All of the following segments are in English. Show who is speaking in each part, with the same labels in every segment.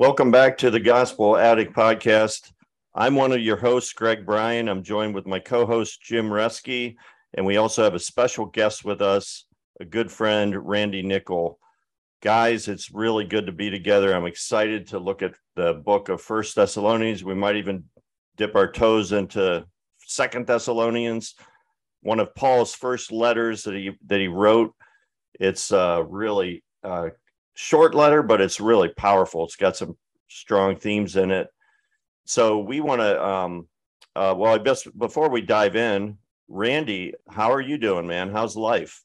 Speaker 1: Welcome back to the Gospel Addict Podcast. I'm one of your hosts, Greg Bryan. I'm joined with my co host, Jim Reski, and we also have a special guest with us, a good friend, Randy Nickel. Guys, it's really good to be together. I'm excited to look at the book of First Thessalonians. We might even dip our toes into Second Thessalonians, one of Paul's first letters that he that he wrote. It's uh, really uh, short letter, but it's really powerful. It's got some strong themes in it. So we want to, um, uh, well, I guess before we dive in, Randy, how are you doing, man? How's life?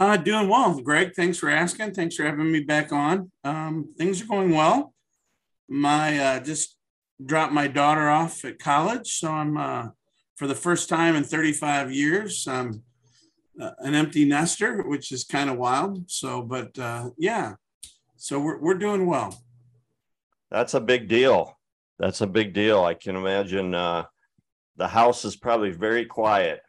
Speaker 2: Uh, doing well, Greg. Thanks for asking. Thanks for having me back on. Um, things are going well. My uh, just dropped my daughter off at college, so I'm uh, for the first time in 35 years. I'm uh, an empty nester, which is kind of wild. So, but uh, yeah, so we're we're doing well.
Speaker 1: That's a big deal. That's a big deal. I can imagine uh, the house is probably very quiet.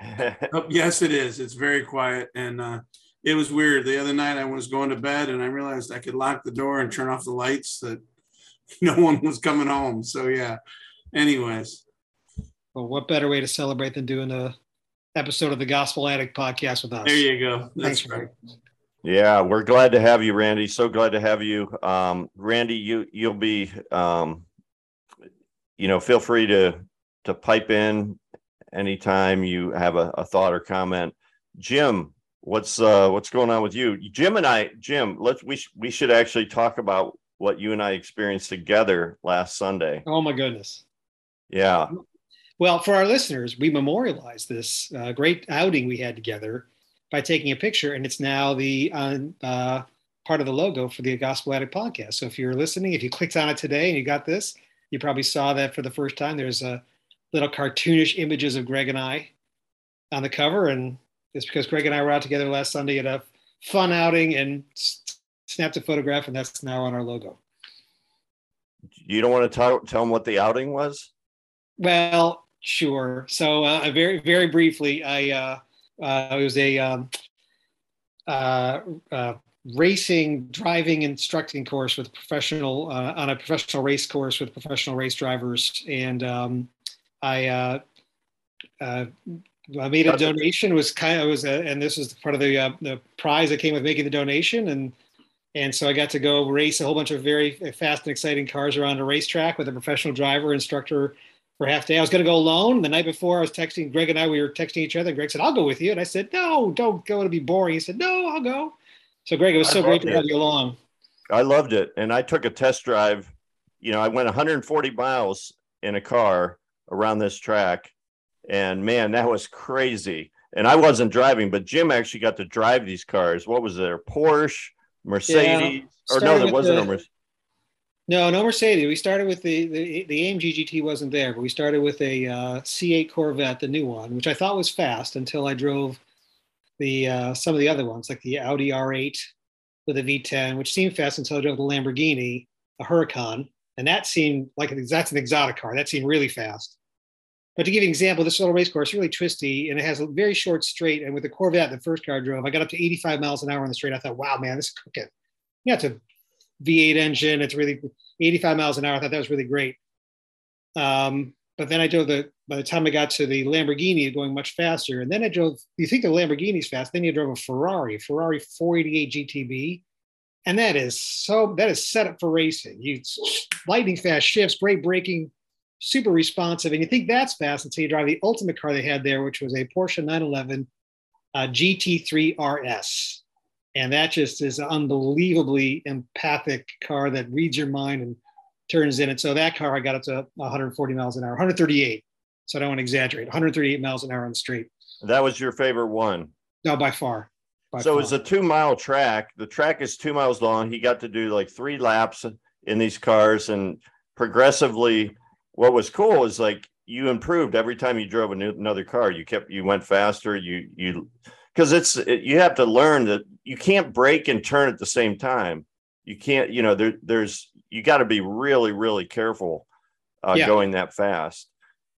Speaker 2: oh, yes, it is. It's very quiet, and uh, it was weird. The other night, I was going to bed, and I realized I could lock the door and turn off the lights. That no one was coming home. So yeah. Anyways,
Speaker 3: well, what better way to celebrate than doing a episode of the Gospel Addict podcast with us?
Speaker 2: There you go. That's Thanks, right.
Speaker 1: Yeah, we're glad to have you, Randy. So glad to have you, um, Randy. You you'll be, um, you know, feel free to to pipe in anytime you have a, a thought or comment. Jim, what's uh, what's going on with you? Jim and I, Jim, let's we sh- we should actually talk about what you and I experienced together last Sunday.
Speaker 3: Oh my goodness.
Speaker 1: Yeah.
Speaker 3: Well, for our listeners, we memorialized this uh, great outing we had together by taking a picture, and it's now the uh, uh, part of the logo for the Gospel Addict podcast. So if you're listening, if you clicked on it today and you got this, you probably saw that for the first time. There's a little cartoonish images of Greg and I on the cover, and it's because Greg and I were out together last Sunday at a fun outing and snapped a photograph, and that's now on our logo.
Speaker 1: You don't want to tell, tell them what the outing was?
Speaker 3: Well, Sure. So uh, very very briefly, I uh, uh, it was a um, uh, uh, racing driving instructing course with professional uh, on a professional race course with professional race drivers, and um, I. Uh, uh, I made a donation. Was kind of was, a, and this was part of the uh, the prize that came with making the donation, and and so I got to go race a whole bunch of very fast and exciting cars around a racetrack with a professional driver instructor for half day. I was going to go alone. The night before, I was texting Greg and I. We were texting each other. Greg said, "I'll go with you," and I said, "No, don't go. It'll be boring." He said, "No, I'll go." So, Greg, it was so great to have you along.
Speaker 1: I loved it, and I took a test drive. You know, I went 140 miles in a car around this track, and man, that was crazy. And I wasn't driving, but Jim actually got to drive these cars. What was there? Porsche, Mercedes, yeah. or no, there wasn't the, a Mercedes.
Speaker 3: No, no Mercedes. We started with the, the, the AMG GT wasn't there, but we started with a uh, C8 Corvette, the new one, which I thought was fast until I drove the uh, some of the other ones, like the Audi R8 with a V10, which seemed fast until I drove the Lamborghini, a Huracan, and that seemed like an, that's an exotic car. That seemed really fast. But to give you an example, this little race course is really twisty and it has a very short straight. And with the Corvette, the first car I drove, I got up to 85 miles an hour on the straight. I thought, wow, man, this is cooking. To V8 engine. It's really 85 miles an hour. I thought that was really great. Um, but then I drove the, by the time I got to the Lamborghini, going much faster. And then I drove, you think the Lamborghini's fast, then you drove a Ferrari, Ferrari 488 GTB. And that is so, that is set up for racing. You lightning fast shifts, great braking, super responsive. And you think that's fast until you drive the ultimate car they had there, which was a Porsche 911 uh, GT3 RS and that just is an unbelievably empathic car that reads your mind and turns in it. So that car, I got up to 140 miles an hour, 138. So I don't want to exaggerate. 138 miles an hour on the street.
Speaker 1: That was your favorite one.
Speaker 3: No, by far.
Speaker 1: So it's a two mile track. The track is two miles long. He got to do like three laps in these cars and progressively what was cool is like you improved every time you drove new, another car you kept you went faster you you because it's it, you have to learn that you can't break and turn at the same time you can't you know there there's you got to be really really careful uh, yeah. going that fast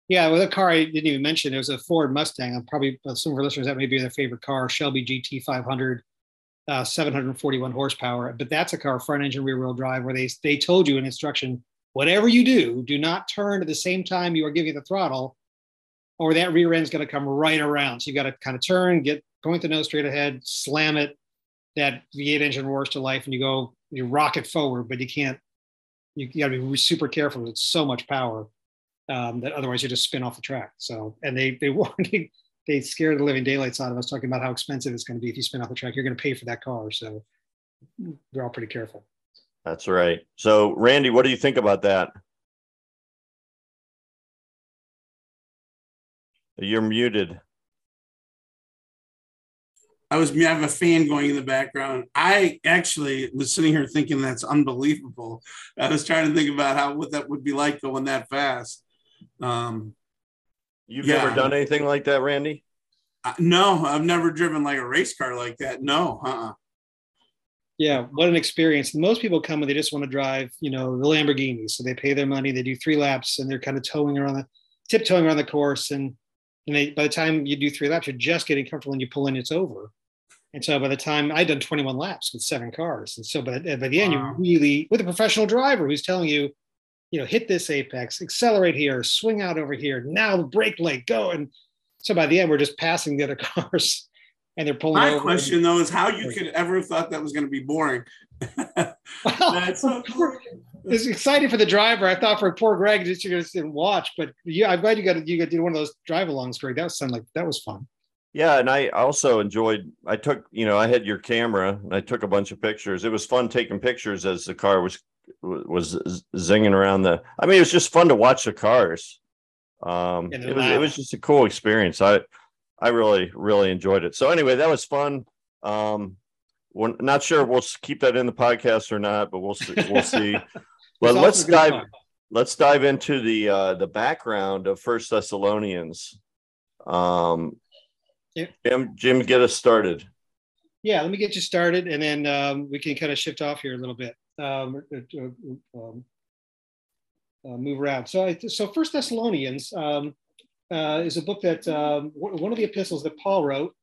Speaker 3: yeah with a car i didn't even mention it was a ford mustang i'm probably some of our listeners that may be their favorite car shelby gt 500 uh, 741 horsepower but that's a car front engine rear wheel drive where they they told you in instruction whatever you do, do not turn at the same time you are giving the throttle, or that rear end is going to come right around. So you've got to kind of turn, get going the nose straight ahead, slam it. That V8 engine roars to life, and you go, you rocket forward, but you can't. You, you got to be super careful. It's so much power um, that otherwise you just spin off the track. So, and they they warned they scared the living daylights out of us talking about how expensive it's going to be if you spin off the track. You're going to pay for that car, so we're all pretty careful.
Speaker 1: That's right. So, Randy, what do you think about that? You're muted.
Speaker 2: I was I have a fan going in the background. I actually was sitting here thinking that's unbelievable. I was trying to think about how what that would be like going that fast. Um,
Speaker 1: You've yeah. never done anything like that, Randy?
Speaker 2: Uh, no, I've never driven like a race car like that. No, uh-uh.
Speaker 3: Yeah, what an experience. Most people come and they just want to drive, you know, the Lamborghini. So they pay their money, they do three laps, and they're kind of towing around the tiptoeing around the course. And and they by the time you do three laps, you're just getting comfortable and you pull in, it's over. And so by the time I'd done 21 laps with seven cars. And so by, by the end, wow. you really with a professional driver who's telling you, you know, hit this apex, accelerate here, swing out over here, now the brake light, go. And so by the end, we're just passing the other cars and they're pulling.
Speaker 2: My question though is how you could ever have thought that was going to be boring.
Speaker 3: That's so cool. it's exciting for the driver. I thought for poor Greg just to sit and watch, but yeah, I'm glad you got you got to do one of those drive alongs, Greg. That was like that was fun.
Speaker 1: Yeah, and I also enjoyed. I took, you know, I had your camera and I took a bunch of pictures. It was fun taking pictures as the car was was zinging around the. I mean, it was just fun to watch the cars. Um, it was it was just a cool experience. I I really, really enjoyed it. So anyway, that was fun. Um, we're not sure we'll keep that in the podcast or not, but we'll see. We'll see. but let's dive. Fun. Let's dive into the uh, the background of First Thessalonians. Um. Jim, Jim, get us started.
Speaker 3: Yeah, let me get you started, and then um, we can kind of shift off here a little bit. Um, uh, uh, um, uh, move around. So, I, so First Thessalonians. Um, uh, is a book that um, one of the epistles that Paul wrote,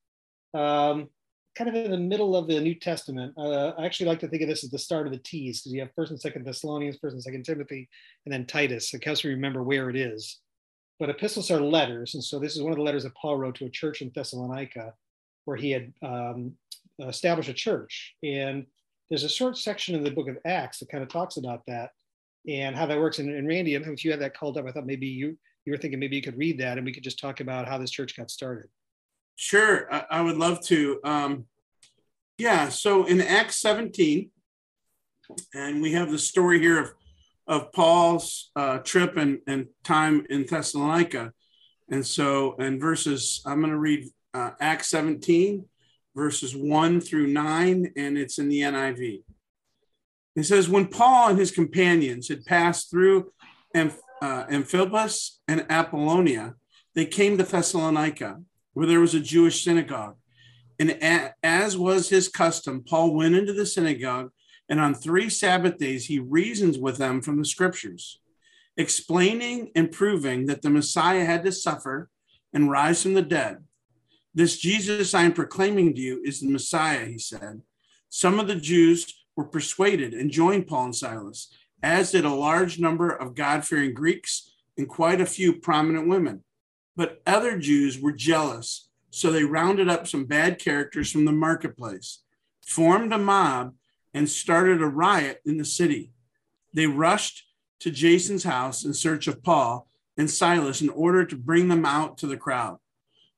Speaker 3: um, kind of in the middle of the New Testament. Uh, I actually like to think of this as the start of the T's because you have First and Second Thessalonians, First and Second Timothy, and then Titus. It helps me remember where it is. But epistles are letters, and so this is one of the letters that Paul wrote to a church in Thessalonica, where he had um, established a church. And there's a short section in the book of Acts that kind of talks about that and how that works. And, and Randy, if you had that called up. I thought maybe you you were thinking maybe you could read that and we could just talk about how this church got started.
Speaker 2: Sure, I, I would love to. Um, yeah, so in Acts 17, and we have the story here of, of Paul's uh, trip and, and time in Thessalonica. And so, in verses, I'm going to read uh, Acts 17, verses 1 through 9, and it's in the NIV. It says, When Paul and his companions had passed through Amph- uh, Amphipolis and Apollonia, they came to Thessalonica, where there was a Jewish synagogue. And a- as was his custom, Paul went into the synagogue, and on three Sabbath days he reasons with them from the scriptures, explaining and proving that the Messiah had to suffer and rise from the dead. This Jesus I am proclaiming to you is the Messiah, he said. Some of the Jews were persuaded and joined Paul and Silas as did a large number of God fearing Greeks and quite a few prominent women. But other Jews were jealous, so they rounded up some bad characters from the marketplace, formed a mob, and started a riot in the city. They rushed to Jason's house in search of Paul and Silas in order to bring them out to the crowd.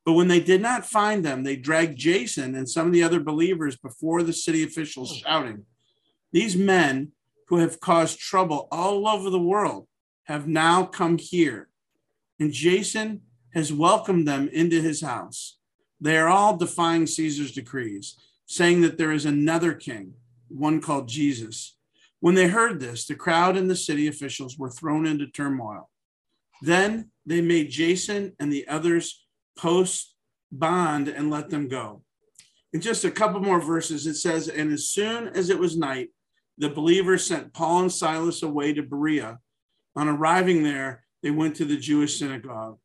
Speaker 2: But when they did not find them, they dragged Jason and some of the other believers before the city officials, shouting, These men who have caused trouble all over the world have now come here. And Jason has welcomed them into his house. They are all defying Caesar's decrees. saying that there is another king, one called Jesus. When they heard this, the crowd and the city officials were thrown into turmoil. Then they made Jason and the others post bond and let them go. In just a couple more verses, it says, And as soon as it was night, the believers sent Paul and Silas away to Berea. On arriving there, they went to the Jewish synagogue.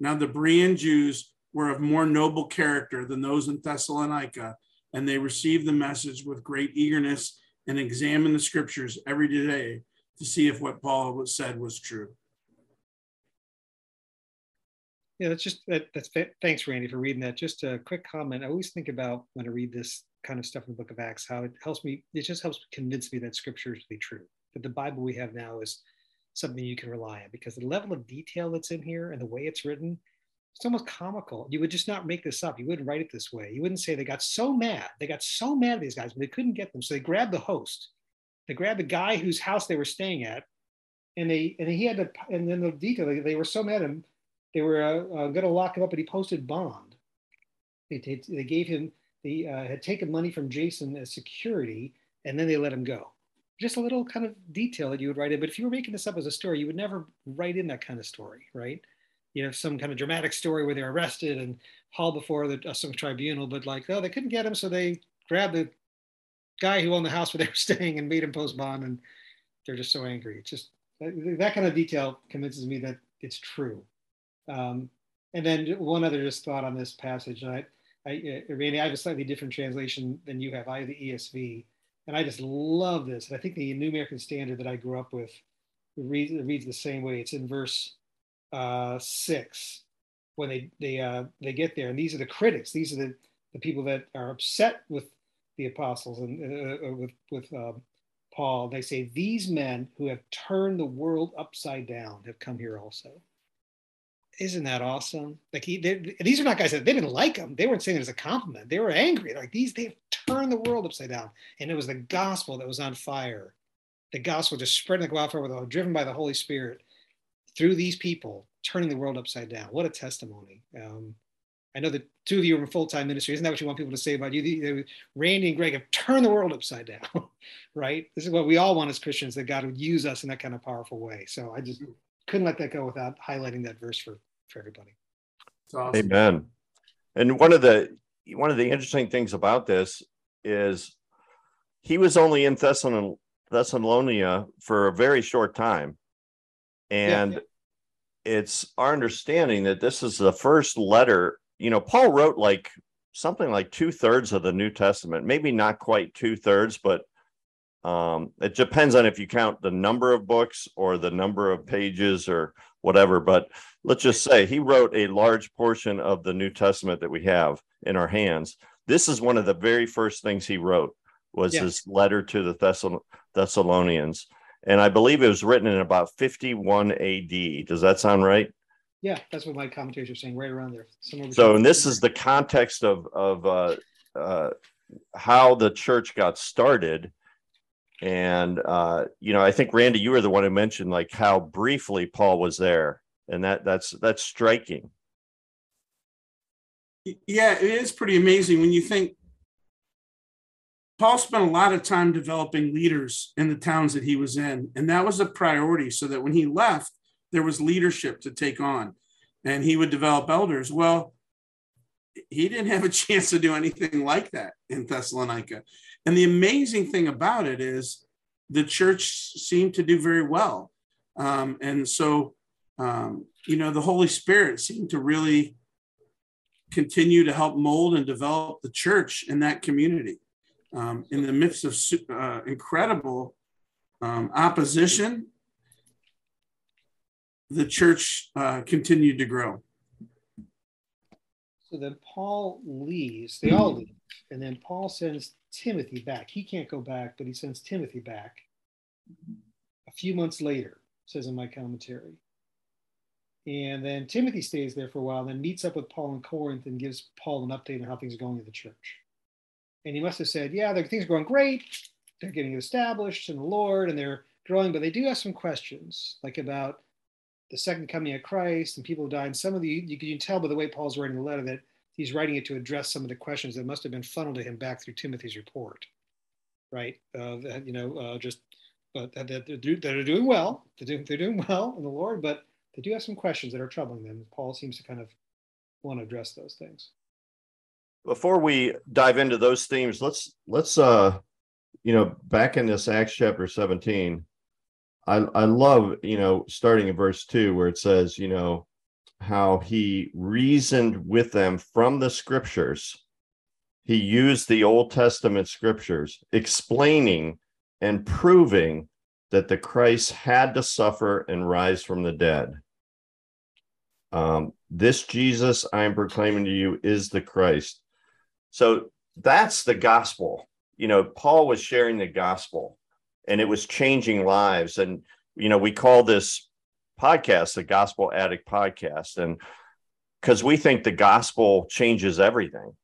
Speaker 2: Now, the Berean Jews were of more noble character than those in Thessalonica, and they received the message with great eagerness and examined the scriptures every day to see if what Paul said was true.
Speaker 3: Yeah, that's just that, that's thanks, Randy, for reading that. Just a quick comment. I always think about when I read this kind of stuff in the book of Acts, how it helps me, it just helps convince me that scripture is really true. That the Bible we have now is something you can rely on because the level of detail that's in here and the way it's written, it's almost comical. You would just not make this up. You wouldn't write it this way. You wouldn't say they got so mad. They got so mad at these guys, but they couldn't get them. So they grabbed the host. They grabbed the guy whose house they were staying at, and they and he had to. And then the detail they, they were so mad at him they were uh, uh, going to lock him up, but he posted bond. They, they, they gave him, they uh, had taken money from Jason as security, and then they let him go. Just a little kind of detail that you would write in. But if you were making this up as a story, you would never write in that kind of story, right? You know, some kind of dramatic story where they're arrested and hauled before the, uh, some tribunal, but like, oh, they couldn't get him, so they grabbed the guy who owned the house where they were staying and made him post bond, and they're just so angry. It's just that, that kind of detail convinces me that it's true. Um, and then one other just thought on this passage. I, I, uh, Randy, I have a slightly different translation than you have. I have the ESV, and I just love this. And I think the New American Standard that I grew up with reads, reads the same way. It's in verse uh, six when they they uh, they get there, and these are the critics. These are the, the people that are upset with the apostles and uh, uh with with um, Paul. They say these men who have turned the world upside down have come here also isn't that awesome? Like he, these are not guys that they didn't like him. They weren't saying it as a compliment. They were angry. Like these, they've turned the world upside down. And it was the gospel that was on fire. The gospel just spreading like wildfire, driven by the Holy Spirit through these people, turning the world upside down. What a testimony. Um, I know that two of you are in full-time ministry. Isn't that what you want people to say about you? Randy and Greg have turned the world upside down, right? This is what we all want as Christians, that God would use us in that kind of powerful way. So I just couldn't let that go without highlighting that verse for for everybody.
Speaker 1: Awesome. Amen. And one of the one of the interesting things about this is he was only in Thessalon, Thessalonia for a very short time. And yeah, yeah. It's our understanding that this is the first letter. You know, Paul wrote like something like two thirds of the New Testament, maybe not quite two thirds, but um, it depends on if you count the number of books or the number of pages or whatever. But let's just say he wrote a large portion of the New Testament that we have in our hands. This is one of the very first things he wrote was yes. his letter to the Thessal- Thessalonians. And I believe it was written in about 51 AD. Does that sound right?
Speaker 3: Yeah, that's what my commentators are saying, right around there.
Speaker 1: So, and this is the context of of uh, uh, how the church got started and uh, you know, I think Randy, you were the one who mentioned like how briefly Paul was there, and that that's that's striking.
Speaker 2: Yeah, it is pretty amazing when you think Paul spent a lot of time developing leaders in the towns that he was in, and that was a priority. So that when he left, there was leadership to take on, and he would develop elders. Well, he didn't have a chance to do anything like that in Thessalonica. And the amazing thing about it is the church seemed to do very well. Um, and so, um, you know, the Holy Spirit seemed to really continue to help mold and develop the church in that community. Um, in the midst of uh, incredible um, opposition, the church uh, continued to grow.
Speaker 3: So then Paul leaves, they all leave, and then Paul sends Timothy back. He can't go back, but he sends Timothy back a few months later, says in my commentary. And then Timothy stays there for a while, then meets up with Paul in Corinth and gives Paul an update on how things are going in the church. And he must have said, Yeah, things are going great. They're getting established in the Lord and they're growing, but they do have some questions, like about the second coming of Christ and people who died. And some of the, you can tell by the way Paul's writing the letter that he's writing it to address some of the questions that must have been funneled to him back through Timothy's report, right? Uh, that, you know, uh, just but that, that, they're, that are doing well. They're doing, they're doing well in the Lord, but they do have some questions that are troubling them. Paul seems to kind of want to address those things.
Speaker 1: Before we dive into those themes, let's let's uh you know back in this Acts chapter 17, I I love, you know, starting in verse 2 where it says, you know, how he reasoned with them from the scriptures. He used the Old Testament scriptures explaining and proving that the Christ had to suffer and rise from the dead. Um, this Jesus I am proclaiming to you is the Christ. So that's the gospel. You know, Paul was sharing the gospel and it was changing lives. And, you know, we call this podcast the Gospel Addict Podcast. And because we think the gospel changes everything.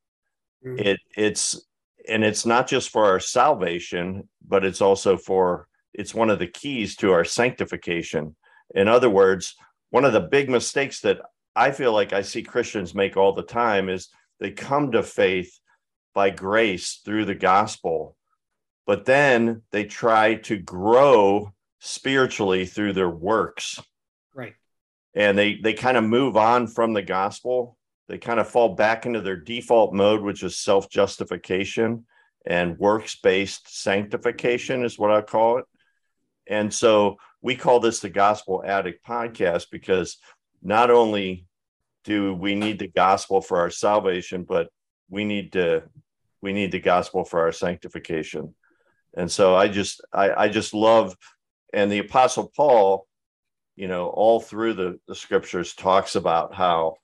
Speaker 1: Mm-hmm. It it's and it's not just for our salvation, but it's also for it's one of the keys to our sanctification. In other words, one of the big mistakes that I feel like I see Christians make all the time is they come to faith by grace through the gospel, but then they try to grow spiritually through their works.
Speaker 3: Right.
Speaker 1: And they they kind of move on from the gospel. They kind of fall back into their default mode, which is self-justification and works-based sanctification is what I call it. And so we call this the Gospel Addict podcast because not only do we need the gospel for our salvation, but we need to we need the gospel for our sanctification. And so I just I, I just love and the apostle Paul, you know, all through the, the scriptures talks about how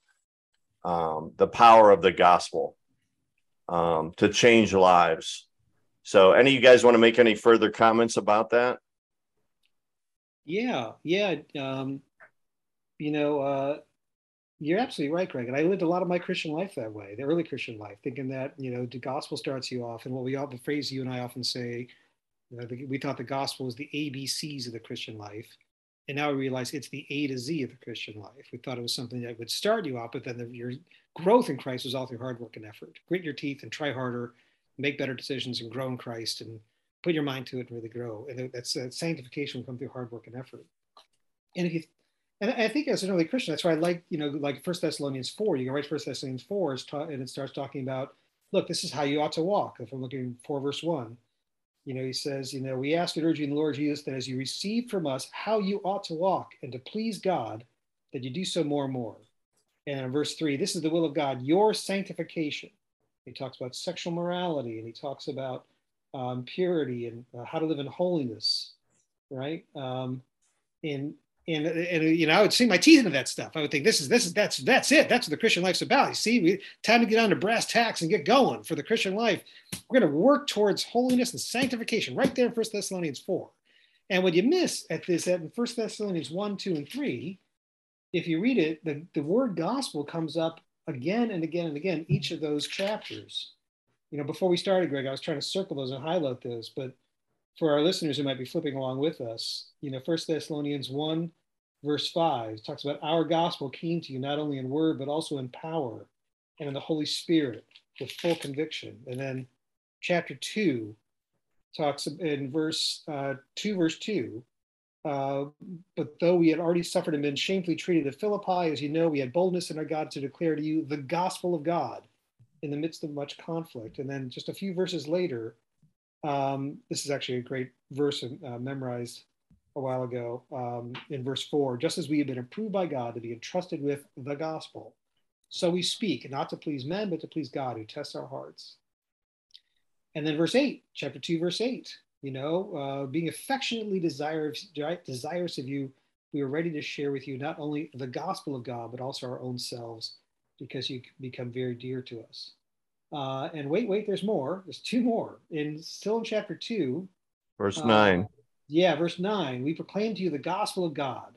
Speaker 1: um, the power of the gospel um, to change lives. So any of you guys want to make any further comments about that?
Speaker 3: Yeah, yeah. Um, you know, uh, you're absolutely right, Greg. And I lived a lot of my Christian life that way, the early Christian life, thinking that, you know, the gospel starts you off. And what we all, the phrase you and I often say, you know, we thought the gospel was the ABCs of the Christian life. And now we realize it's the A to Z of the Christian life. We thought it was something that would start you off, but then the, your growth in Christ was all through hard work and effort. Grit your teeth and try harder, make better decisions and grow in Christ and put your mind to it and really grow. And that's uh, sanctification will come through hard work and effort. And if you and I think as an early Christian, that's why I like, you know, like First Thessalonians 4, you can write First Thessalonians 4 and it starts talking about, look, this is how you ought to walk. If I'm looking 4 verse 1, you know, he says, you know, we ask and urge you in the Lord Jesus that as you receive from us how you ought to walk and to please God, that you do so more and more. And in verse 3, this is the will of God, your sanctification. He talks about sexual morality and he talks about um, purity and uh, how to live in holiness, right? Um, in and, and you know, I would sink my teeth into that stuff. I would think this is this is that's that's it. That's what the Christian life's about. You see, we, time to get on to brass tacks and get going for the Christian life. We're going to work towards holiness and sanctification right there in First Thessalonians four. And what you miss at this at in First Thessalonians one, two, and three, if you read it, the, the word gospel comes up again and again and again each of those chapters. You know, before we started, Greg, I was trying to circle those and highlight those, but for our listeners who might be flipping along with us, you know, First Thessalonians 1, verse 5 talks about our gospel came to you not only in word, but also in power and in the Holy Spirit with full conviction. And then chapter 2 talks in verse uh, 2, verse 2. Uh, but though we had already suffered and been shamefully treated at Philippi, as you know, we had boldness in our God to declare to you the gospel of God in the midst of much conflict. And then just a few verses later, um, this is actually a great verse uh, memorized a while ago um, in verse 4 just as we have been approved by God to be entrusted with the gospel, so we speak, not to please men, but to please God who tests our hearts. And then verse 8, chapter 2, verse 8, you know, uh, being affectionately desirous, desirous of you, we are ready to share with you not only the gospel of God, but also our own selves, because you become very dear to us. Uh, and wait, wait, there's more. There's two more. In still in chapter two,
Speaker 1: verse uh, nine.
Speaker 3: Yeah, verse nine. We proclaim to you the gospel of God.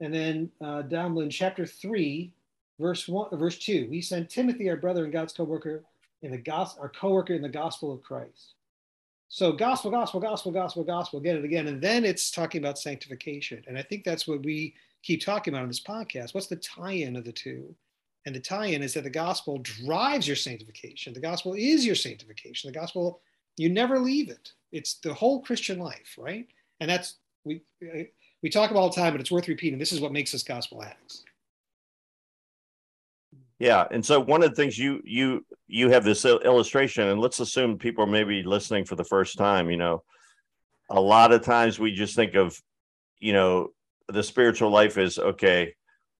Speaker 3: And then uh, down in chapter three, verse one, verse two, we send Timothy, our brother and God's co-worker, in the gospel, our co-worker in the gospel of Christ. So gospel, gospel, gospel, gospel, gospel, again and again, and then it's talking about sanctification. And I think that's what we keep talking about in this podcast. What's the tie-in of the two? And the tie-in is that the gospel drives your sanctification. The gospel is your sanctification. The gospel, you never leave it. It's the whole Christian life, right? And that's we we talk about all the time, but it's worth repeating. This is what makes us gospel addicts.
Speaker 1: Yeah, and so one of the things you you you have this illustration, and let's assume people are maybe listening for the first time. You know, a lot of times we just think of, you know, the spiritual life is okay.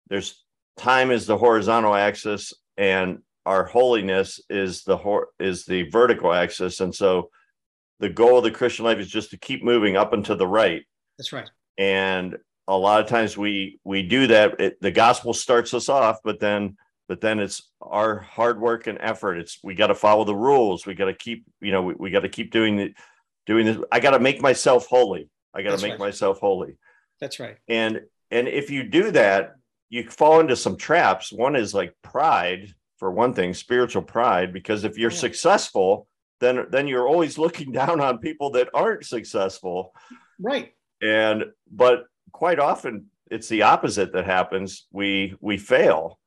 Speaker 1: There's time is the horizontal axis, and our holiness is the hor- is the vertical axis, and so the goal of the Christian life is just to keep moving up and to the right.
Speaker 3: That's right.
Speaker 1: And a lot of times we we do that. It, the gospel starts us off, but then but then it's our hard work and effort it's we got to follow the rules we got to keep you know we, we got to keep doing the doing this i got to make myself holy i got to make right. myself holy
Speaker 3: that's right
Speaker 1: and and if you do that you fall into some traps one is like pride for one thing spiritual pride because if you're oh, yeah. successful then then you're always looking down on people that aren't successful.
Speaker 3: Right.
Speaker 1: And but quite often it's the opposite that happens. We we fail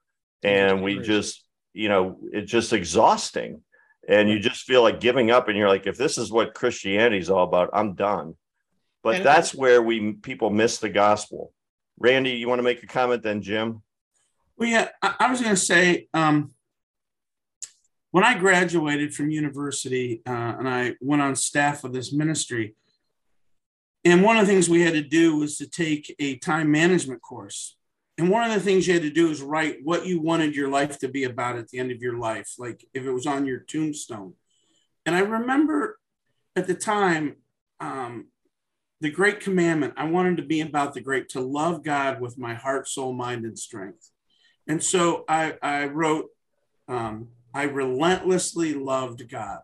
Speaker 1: and we just you know it's just exhausting. And you just feel like giving up and you're like if this is what christianity is all about i'm done. But and that's where we people miss the gospel. Randy you want to make a comment then jim?
Speaker 2: Well yeah i, I was going to say um, when i graduated from university uh, and i went on staff of this ministry and one of the things we had to do was to take a time management course and one of the things you had to do is write what you wanted your life to be about at the end of your life, like if it was on your tombstone. And I remember at the time, um, the great commandment, I wanted to be about the great, to love God with my heart, soul, mind, and strength. And so I, I wrote, um, I relentlessly loved God.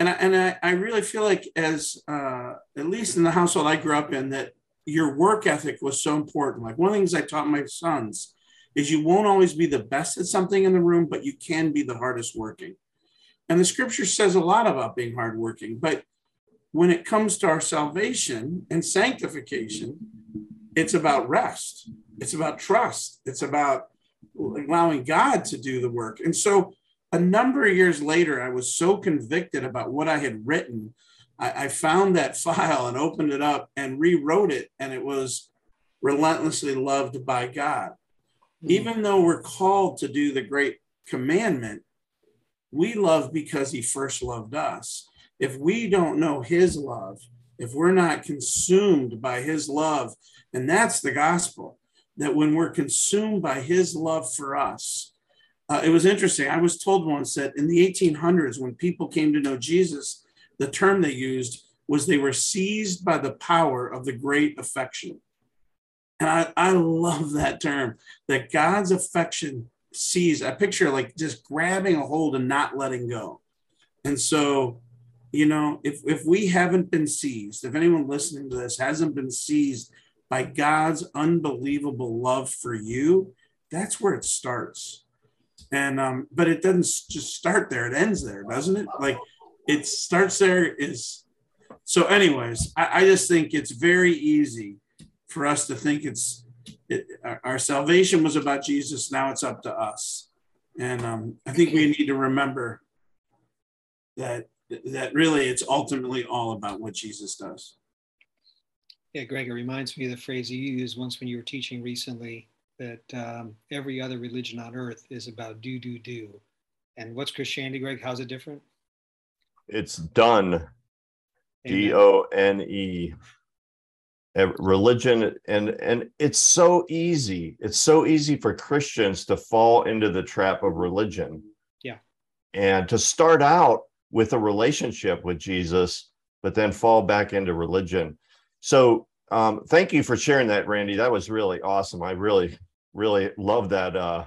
Speaker 2: And I, and I, I really feel like as, uh, at least in the household I grew up in, that your work ethic was so important. Like one of the things I taught my sons is you won't always be the best at something in the room, but you can be the hardest working. And the scripture says a lot about being hardworking, but when it comes to our salvation and sanctification, it's about rest. It's about trust. It's about allowing God to do the work. And so a number of years later, I was so convicted about what I had written I, I found that file and opened it up and rewrote it, and it was relentlessly loved by God. Mm-hmm. Even though we're called to do the great commandment, we love because he first loved us. If we don't know his love, if we're not consumed by his love, and that's the gospel, that when we're consumed by his love for us, uh, it was interesting. I was told once that in the 1800s, when people came to know Jesus, the term they used was they were seized by the power of the great affection. And I, I love that term that God's affection sees. I picture like just grabbing a hold and not letting go. And so, you know, if, if we haven't been seized, if anyone listening to this hasn't been seized by God's unbelievable love for you, that's where it starts. And um, but it doesn't just start there, it ends there, doesn't it? Like it starts there is so anyways I, I, just think it's very easy for us to think it's it, our salvation was about jesus now it's up to us and um, i think we need to remember that that really it's ultimately all about what jesus does
Speaker 3: yeah greg it reminds me of the phrase you used once when you were teaching recently that um, every other religion on earth is about do do do and what's christianity greg how's it different
Speaker 1: it's done. D O N E. Religion and and it's so easy. It's so easy for Christians to fall into the trap of religion.
Speaker 3: Yeah.
Speaker 1: And to start out with a relationship with Jesus, but then fall back into religion. So um, thank you for sharing that, Randy. That was really awesome. I really, really love that. Uh,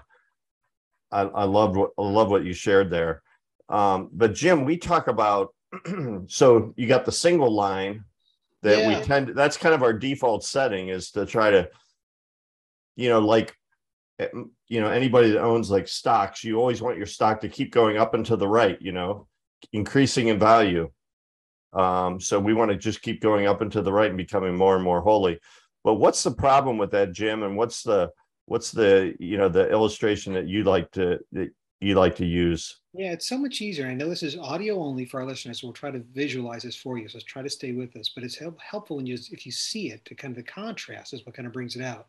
Speaker 1: I, I loved what I love what you shared there. Um, but Jim, we talk about so you got the single line that yeah. we tend to, that's kind of our default setting is to try to, you know, like eh, you know, anybody that owns like stocks, you always want your stock to keep going up and to the right, you know, increasing in value. Um, so we want to just keep going up and to the right and becoming more and more holy. But what's the problem with that, Jim? And what's the what's the you know the illustration that you like to that you like to use?
Speaker 3: Yeah, it's so much easier. I know this is audio only for our listeners, so we'll try to visualize this for you. So try to stay with us. But it's help, helpful when you if you see it to kind of the contrast is what kind of brings it out.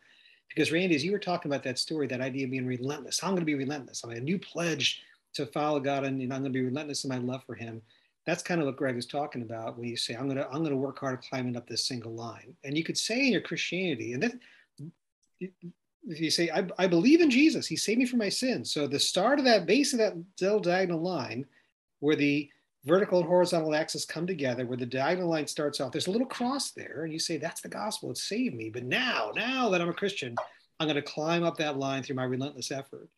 Speaker 3: Because Randy, as you were talking about that story, that idea of being relentless, I'm going to be relentless. I'm a new pledge to follow God, and, and I'm going to be relentless in my love for Him. That's kind of what Greg is talking about when you say, "I'm to I'm to work hard climbing up this single line." And you could say in your Christianity, and then if you say, I, I believe in Jesus, he saved me from my sins. So the start of that base of that diagonal line where the vertical and horizontal axis come together, where the diagonal line starts off, there's a little cross there. And you say, that's the gospel, it saved me. But now, now that I'm a Christian, I'm going to climb up that line through my relentless effort.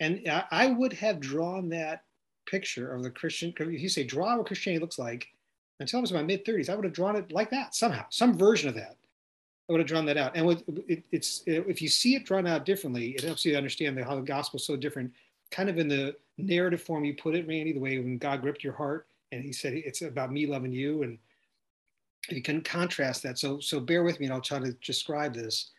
Speaker 3: And I, I would have drawn that picture of the Christian, if you say, draw what Christianity looks like, until I was in my mid 30s, I would have drawn it like that somehow, some version of that. I would have drawn that out. And with, it, it's if you see it drawn out differently, it helps you to understand how the gospel is so different. Kind of in the narrative form you put it, Randy, the way when God gripped your heart and He said it's about me loving you, and you can contrast that. So so bear with me, and I'll try to describe this.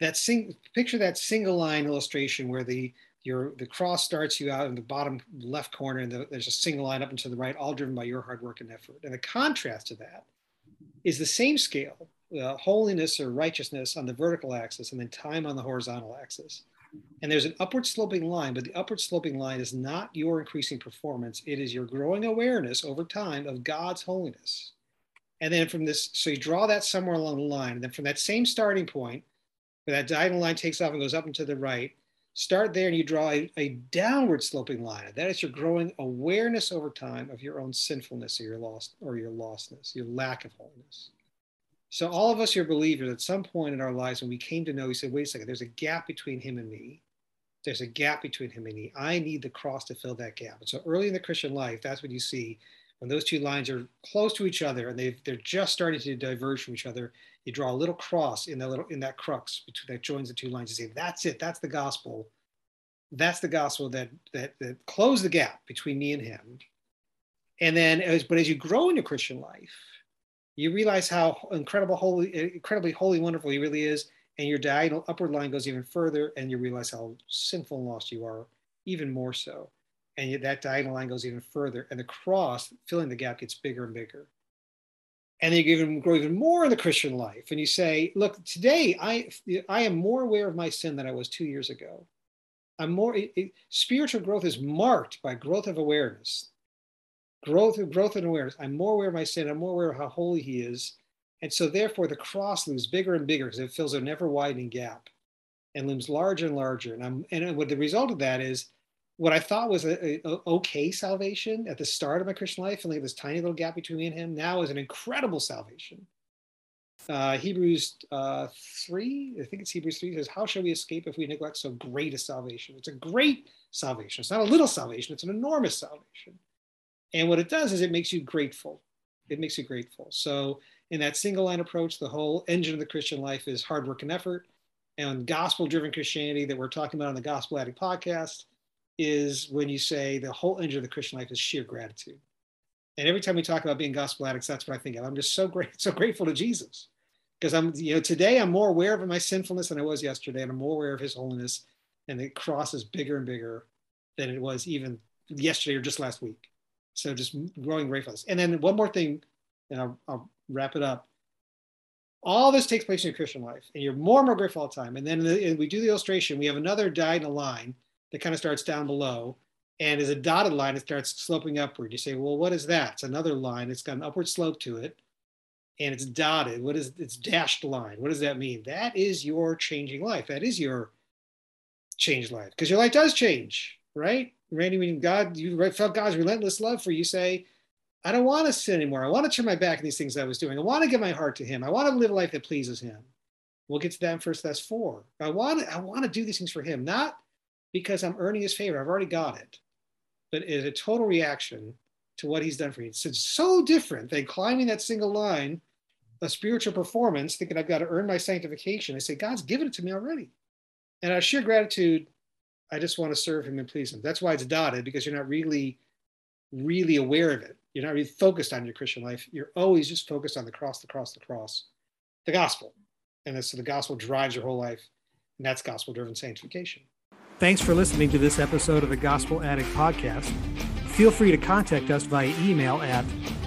Speaker 3: That sing picture that single line illustration where the your the cross starts you out in the bottom left corner, and the, there's a single line up and to the right, all driven by your hard work and effort. And the contrast to that is the same scale uh, holiness or righteousness on the vertical axis and then time on the horizontal axis. And there's an upward sloping line, but the upward sloping line is not your increasing performance. It is your growing awareness over time of God's holiness. And then from this, so you draw that somewhere along the line. And then from that same starting point, where that diagonal line takes off and goes up and to the right, start there and you draw a, a downward sloping line. That is your growing awareness over time of your own sinfulness or your lost or your lostness, your lack of holiness. So all of us are believers at some point in our lives when we came to know, we said, wait a second, there's a gap between him and me. There's a gap between him and me. I need the cross to fill that gap. And so early in the Christian life, that's what you see when those two lines are close to each other and they they're just starting to diverge from each other. You draw a little cross in that little in that crux between that joins the two lines. You say, that's it. That's the gospel. That's the gospel that that that close the gap between me and him. And then as but as you grow in your Christian life, you realize how incredible holy incredibly holy wonderful he really is and your diagonal upward line goes even further and you realize how sinful and lost you are even more so and that diagonal line goes even further and the cross filling the gap gets bigger and bigger and then you even grow even more in the christian life and you say look today i i am more aware of my sin than i was two years ago i'm more it, it, spiritual growth is marked by growth of awareness growth of growth and awareness. I'm more aware of my sin. I'm more aware of how holy He is, and so therefore the cross looms bigger and bigger because it fills a never widening gap, and looms larger and larger. And I'm and what the result of that is what I thought was a, a, okay salvation at the start of my Christian life, and like this tiny little gap between me and Him, now is an incredible salvation. Uh, Hebrews uh, 3, I think it's Hebrews 3 says, How shall we escape if we neglect so great a salvation? It's a great salvation. It's not a little salvation, it's an enormous salvation. And what it does is it makes you grateful. It makes you grateful. So, in that single line approach, the whole engine of the Christian life is hard work and effort. And gospel driven Christianity that we're talking about on the Gospel Addict podcast is when you say the whole engine of the Christian life is sheer gratitude. And every time we talk about being gospel addicts, that's what I think of. I'm just so great, so grateful to Jesus. Because I'm, you know, today I'm more aware of my sinfulness than I was yesterday, and I'm more aware of his holiness. And the cross is bigger and bigger than it was even yesterday or just last week. So just growing gratefulness. And then one more thing, and I'll, I'll wrap it up. All this takes place in your Christian life, and you're more and more grateful all the time. And then the, we do the illustration. We have another diagonal line that kind of starts down below, and as a dotted line, it starts sloping upward. You say, well, what is that? It's another line. It's got an upward slope to it, and it's dotted. What is it's dashed line? What does that mean? That is your changing life. That is your changed life because your life does change, right? Randy, when God, you felt God's relentless love for you, say, I don't want to sin anymore. I want to turn my back on these things I was doing. I want to give my heart to Him. I want to live a life that pleases Him. We'll get to that in First Thess four. I want I want to do these things for Him, not because I'm earning His favor. I've already got it, but it's a total reaction to what He's done for me. It's so different than climbing that single line of spiritual performance, thinking I've got to earn my sanctification. I say God's given it to me already, and out of sheer gratitude, I just want to serve him and please him. That's why it's dotted because you're not really, really aware of it. You're not really focused on your Christian life. You're always just focused on the cross, the cross, the cross, the gospel. And so the gospel drives your whole life.
Speaker 4: And that's gospel driven sanctification.
Speaker 3: Thanks for listening to this episode of the Gospel Addict Podcast. Feel free to contact us via email at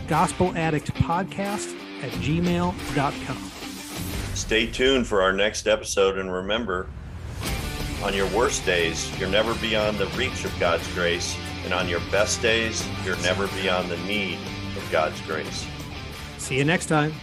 Speaker 3: gospeladdictpodcast at gmail.com.
Speaker 1: Stay tuned for our next episode and remember, on your worst days, you're never beyond the reach of God's grace, and on your best days, you're never beyond the need of God's grace.
Speaker 3: See you next time.